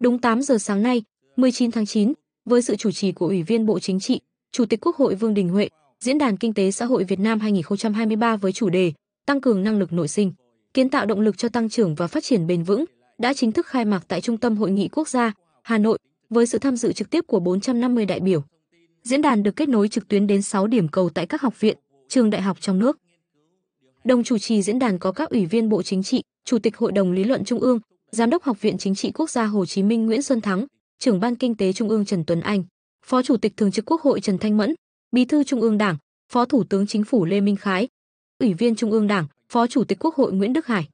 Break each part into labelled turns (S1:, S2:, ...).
S1: Đúng 8 giờ sáng nay, 19 tháng 9, với sự chủ trì của Ủy viên Bộ Chính trị, Chủ tịch Quốc hội Vương Đình Huệ, Diễn đàn Kinh tế xã hội Việt Nam 2023 với chủ đề Tăng cường năng lực nội sinh, kiến tạo động lực cho tăng trưởng và phát triển bền vững đã chính thức khai mạc tại Trung tâm Hội nghị Quốc gia, Hà Nội, với sự tham dự trực tiếp của 450 đại biểu. Diễn đàn được kết nối trực tuyến đến 6 điểm cầu tại các học viện, trường đại học trong nước. Đồng chủ trì diễn đàn có các ủy viên Bộ Chính trị, Chủ tịch Hội đồng Lý luận Trung ương, Giám đốc Học viện Chính trị Quốc gia Hồ Chí Minh Nguyễn Xuân Thắng, Trưởng ban Kinh tế Trung ương Trần Tuấn Anh, Phó Chủ tịch Thường trực Quốc hội Trần Thanh Mẫn, Bí thư Trung ương Đảng, Phó Thủ tướng Chính phủ Lê Minh Khái, Ủy viên Trung ương Đảng, Phó Chủ tịch Quốc hội Nguyễn Đức Hải.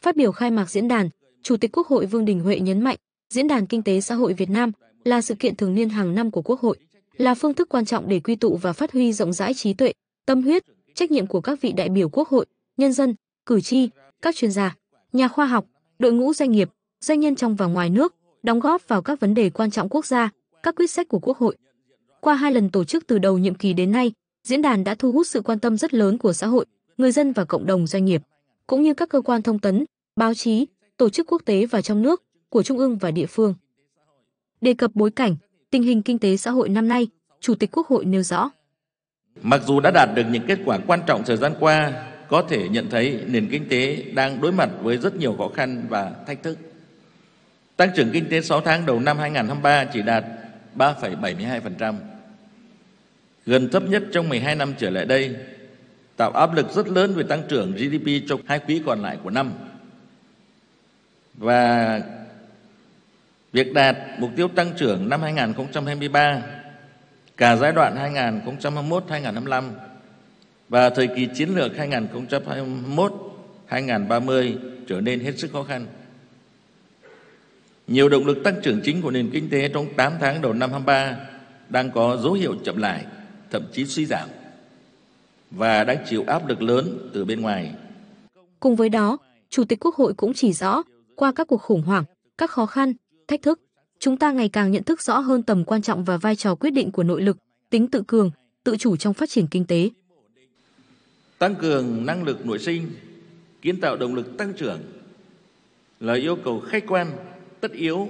S1: Phát biểu khai mạc diễn đàn, Chủ tịch Quốc hội Vương Đình Huệ nhấn mạnh, Diễn đàn Kinh tế xã hội Việt Nam là sự kiện thường niên hàng năm của Quốc hội, là phương thức quan trọng để quy tụ và phát huy rộng rãi trí tuệ, tâm huyết, trách nhiệm của các vị đại biểu Quốc hội, nhân dân, cử tri, các chuyên gia, nhà khoa học, đội ngũ doanh nghiệp, doanh nhân trong và ngoài nước đóng góp vào các vấn đề quan trọng quốc gia, các quyết sách của Quốc hội. Qua hai lần tổ chức từ đầu nhiệm kỳ đến nay, diễn đàn đã thu hút sự quan tâm rất lớn của xã hội, người dân và cộng đồng doanh nghiệp, cũng như các cơ quan thông tấn, báo chí, tổ chức quốc tế và trong nước, của trung ương và địa phương. Đề cập bối cảnh, tình hình kinh tế xã hội năm nay, Chủ tịch Quốc hội nêu rõ.
S2: Mặc dù đã đạt được những kết quả quan trọng thời gian qua, có thể nhận thấy nền kinh tế đang đối mặt với rất nhiều khó khăn và thách thức. Tăng trưởng kinh tế 6 tháng đầu năm 2023 chỉ đạt 3,72%, gần thấp nhất trong 12 năm trở lại đây, tạo áp lực rất lớn về tăng trưởng GDP trong hai quý còn lại của năm. Và việc đạt mục tiêu tăng trưởng năm 2023 cả giai đoạn 2021-2025 và thời kỳ chiến lược 2021-2030 trở nên hết sức khó khăn. Nhiều động lực tăng trưởng chính của nền kinh tế trong 8 tháng đầu năm 23 đang có dấu hiệu chậm lại, thậm chí suy giảm và đang chịu áp lực lớn từ bên ngoài.
S1: Cùng với đó, Chủ tịch Quốc hội cũng chỉ rõ, qua các cuộc khủng hoảng, các khó khăn, thách thức, chúng ta ngày càng nhận thức rõ hơn tầm quan trọng và vai trò quyết định của nội lực, tính tự cường, tự chủ trong phát triển kinh tế.
S2: Tăng cường năng lực nội sinh, kiến tạo động lực tăng trưởng là yêu cầu khách quan, tất yếu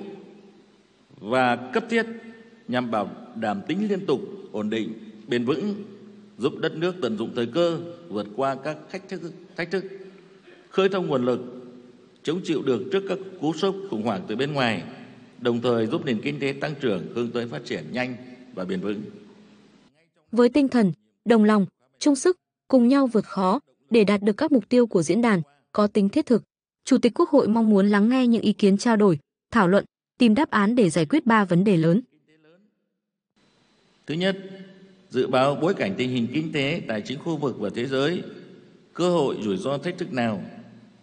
S2: và cấp thiết nhằm bảo đảm tính liên tục, ổn định, bền vững, giúp đất nước tận dụng thời cơ, vượt qua các thách thức, thách thức khơi thông nguồn lực, chống chịu được trước các cú sốc khủng hoảng từ bên ngoài, đồng thời giúp nền kinh tế tăng trưởng hướng tới phát triển nhanh và bền vững.
S1: Với tinh thần đồng lòng, chung sức, cùng nhau vượt khó để đạt được các mục tiêu của diễn đàn có tính thiết thực, Chủ tịch Quốc hội mong muốn lắng nghe những ý kiến trao đổi, thảo luận, tìm đáp án để giải quyết ba vấn đề lớn.
S2: Thứ nhất, dự báo bối cảnh tình hình kinh tế, tài chính khu vực và thế giới, cơ hội rủi ro thách thức nào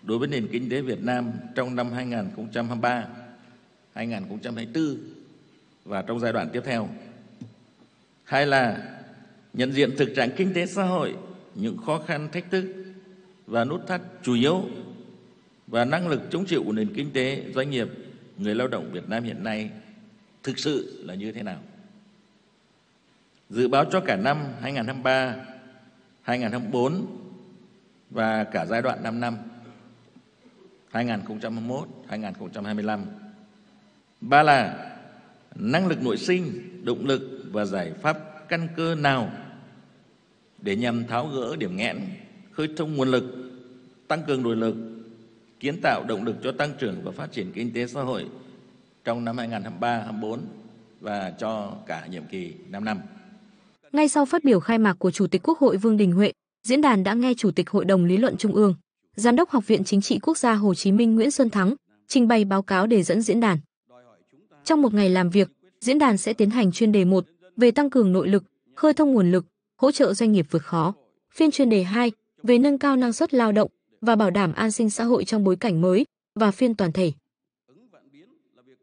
S2: đối với nền kinh tế Việt Nam trong năm 2023, 2024 và trong giai đoạn tiếp theo. Hai là nhận diện thực trạng kinh tế xã hội, những khó khăn thách thức và nút thắt chủ yếu và năng lực chống chịu của nền kinh tế, doanh nghiệp, người lao động Việt Nam hiện nay thực sự là như thế nào. Dự báo cho cả năm 2023, 2024 và cả giai đoạn 5 năm 2021-2025. Ba là năng lực nội sinh, động lực và giải pháp căn cơ nào để nhằm tháo gỡ điểm nghẽn, khơi thông nguồn lực, tăng cường nội lực, kiến tạo động lực cho tăng trưởng và phát triển kinh tế xã hội trong năm 2023-2024 và cho cả nhiệm kỳ 5 năm.
S1: Ngay sau phát biểu khai mạc của Chủ tịch Quốc hội Vương Đình Huệ, diễn đàn đã nghe Chủ tịch Hội đồng Lý luận Trung ương, Giám đốc Học viện Chính trị Quốc gia Hồ Chí Minh Nguyễn Xuân Thắng trình bày báo cáo đề dẫn diễn đàn. Trong một ngày làm việc, diễn đàn sẽ tiến hành chuyên đề 1 về tăng cường nội lực, khơi thông nguồn lực, hỗ trợ doanh nghiệp vượt khó. Phiên chuyên đề 2 về nâng cao năng suất lao động và bảo đảm an sinh xã hội trong bối cảnh mới và phiên toàn thể